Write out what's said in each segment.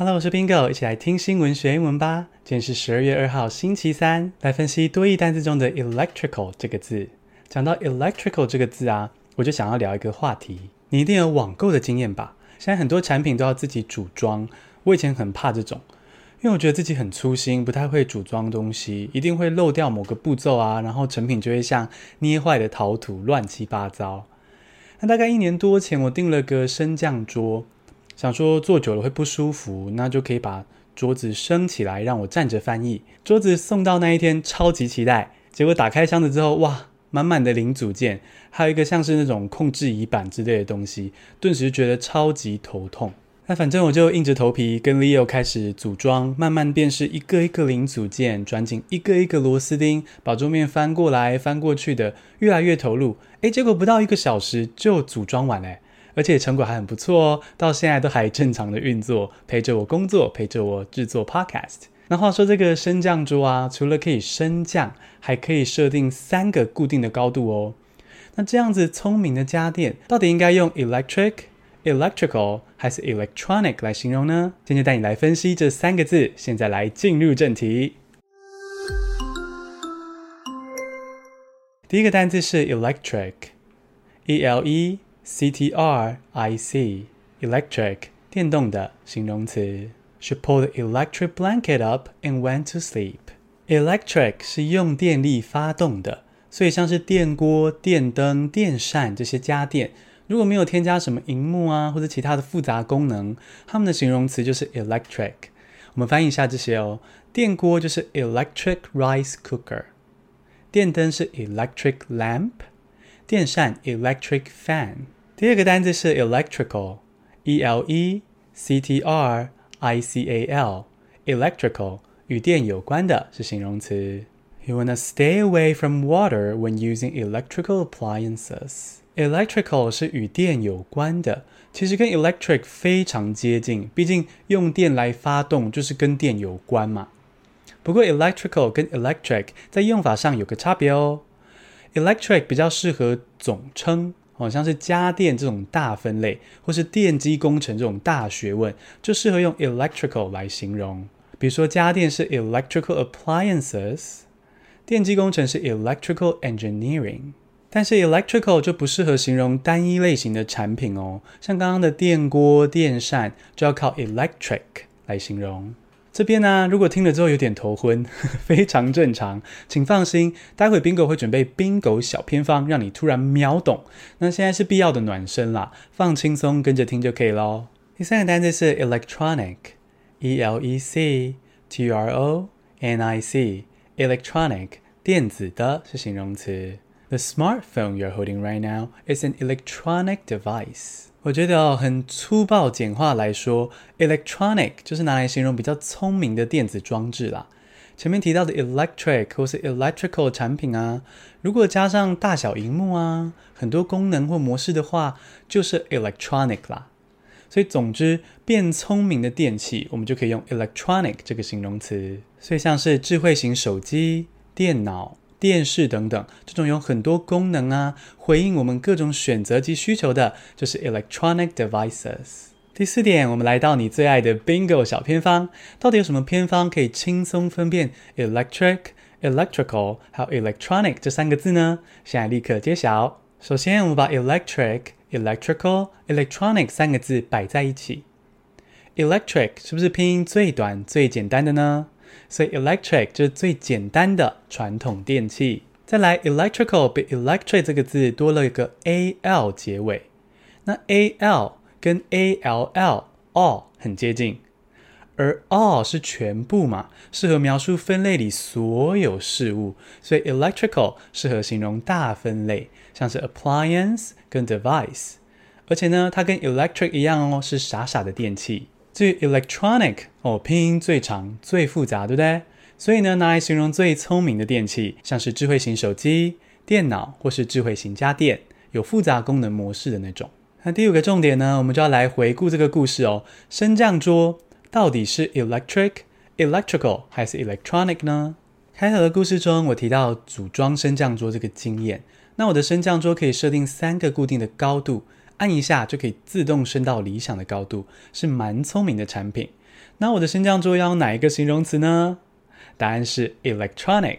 Hello，我是 Bingo，一起来听新闻学英文吧。今天是十二月二号，星期三，来分析多益单词中的 electrical 这个字。讲到 electrical 这个字啊，我就想要聊一个话题。你一定有网购的经验吧？现在很多产品都要自己组装，我以前很怕这种，因为我觉得自己很粗心，不太会组装东西，一定会漏掉某个步骤啊，然后成品就会像捏坏的陶土，乱七八糟。那大概一年多前，我订了个升降桌。想说坐久了会不舒服，那就可以把桌子升起来，让我站着翻译。桌子送到那一天，超级期待。结果打开箱子之后，哇，满满的零组件，还有一个像是那种控制仪板之类的东西，顿时觉得超级头痛。那反正我就硬着头皮跟 Leo 开始组装，慢慢辨识一个一个零组件，转紧一个一个螺丝钉，把桌面翻过来翻过去的，越来越投入。诶，结果不到一个小时就组装完了。而且成果还很不错哦，到现在都还正常的运作，陪着我工作，陪着我制作 podcast。那话说这个升降桌啊，除了可以升降，还可以设定三个固定的高度哦。那这样子聪明的家电，到底应该用 electric、electrical 还是 electronic 来形容呢？今天带你来分析这三个字。现在来进入正题。第一个单字是 electric，e l e。C T R I C，electric，电动的形容词。She pulled the electric blanket up and went to sleep. Electric 是用电力发动的，所以像是电锅、电灯、电扇这些家电，如果没有添加什么荧幕啊或者其他的复杂功能，它们的形容词就是 electric。我们翻译一下这些哦。电锅就是 electric rice cooker，电灯是 electric lamp。电扇 electric fan。第二个单字是 electrical，e l e c t r i c a l，electrical 与电有关的是形容词。You wanna stay away from water when using electrical appliances。electrical 是与电有关的，其实跟 electric 非常接近，毕竟用电来发动就是跟电有关嘛。不过 electrical 跟 electric 在用法上有个差别哦。 Electric 比较适合总称，好像是家电这种大分类，或是电机工程这种大学问，就适合用 electrical 来形容。比如说家电是 electrical appliances，电机工程是 electrical engineering。但是 electrical 就不适合形容单一类型的产品哦，像刚刚的电锅、电扇就要靠 electric 来形容。这边呢、如果听了之后有点头昏，非常正常，请放心，待会 Bingo 会准备 Bingo 小偏方，让你突然秒懂。那现在是必要的暖身啦，放轻松，跟着听就可以喽。第三个单词是 electronic，e l e c t r o n i c，electronic，电子的是形容词。The smartphone you're holding right now is an electronic device. 我觉得哦，很粗暴简化来说，electronic 就是拿来形容比较聪明的电子装置啦。前面提到的 electric 或是 electrical 产品啊，如果加上大小荧幕啊，很多功能或模式的话，就是 electronic 啦。所以总之，变聪明的电器，我们就可以用 electronic 这个形容词。所以像是智慧型手机、电脑。电视等等，这种有很多功能啊，回应我们各种选择及需求的，就是 electronic devices。第四点，我们来到你最爱的 Bingo 小偏方，到底有什么偏方可以轻松分辨 electric、electrical 还有 electronic 这三个字呢？现在立刻揭晓。首先，我们把 electric、electrical、electronic 三个字摆在一起。electric 是不是拼音最短、最简单的呢？所以 electric 就是最简单的传统电器。再来 electrical 比 electric 这个字多了一个 al 结尾。那 al 跟 all all 很接近，而 all 是全部嘛，适合描述分类里所有事物。所以 electrical 适合形容大分类，像是 appliance 跟 device。而且呢，它跟 electric 一样哦，是傻傻的电器。至于 electronic 哦，拼音最长、最复杂，对不对？所以呢，拿来形容最聪明的电器，像是智慧型手机、电脑或是智慧型家电，有复杂功能模式的那种。那第五个重点呢，我们就要来回顾这个故事哦。升降桌到底是 electric、electrical 还是 electronic 呢？开头的故事中，我提到组装升降桌这个经验。那我的升降桌可以设定三个固定的高度。按一下就可以自动升到理想的高度，是蛮聪明的产品。那我的升降桌要用哪一个形容词呢？答案是 electronic，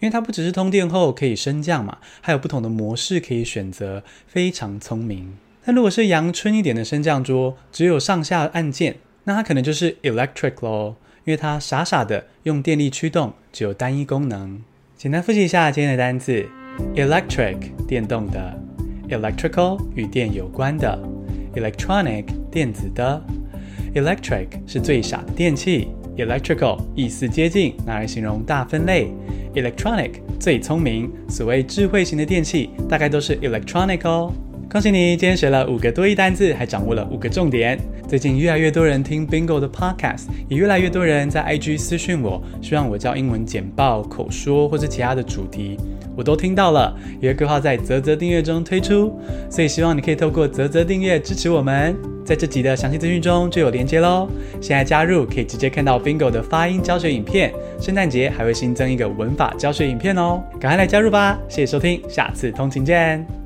因为它不只是通电后可以升降嘛，还有不同的模式可以选择，非常聪明。那如果是阳春一点的升降桌，只有上下按键，那它可能就是 electric 咯，因为它傻傻的用电力驱动，只有单一功能。简单复习一下今天的单词：electric 电动的，electrical 与电有关的，electronic 电子的，electric 是最傻的电器。Electrical 意思接近，拿来形容大分类。Electronic 最聪明，所谓智慧型的电器，大概都是 electronic 哦。恭喜你，今天学了五个多益单字，还掌握了五个重点。最近越来越多人听 Bingo 的 Podcast，也越来越多人在 IG 私讯我，希望我教英文简报、口说或是其他的主题，我都听到了，也会规划在泽泽订阅中推出，所以希望你可以透过泽泽订阅支持我们。在这集的详细资讯中就有连接喽，现在加入可以直接看到 Bingo 的发音教学影片，圣诞节还会新增一个文法教学影片哦，赶快来加入吧！谢谢收听，下次通勤见。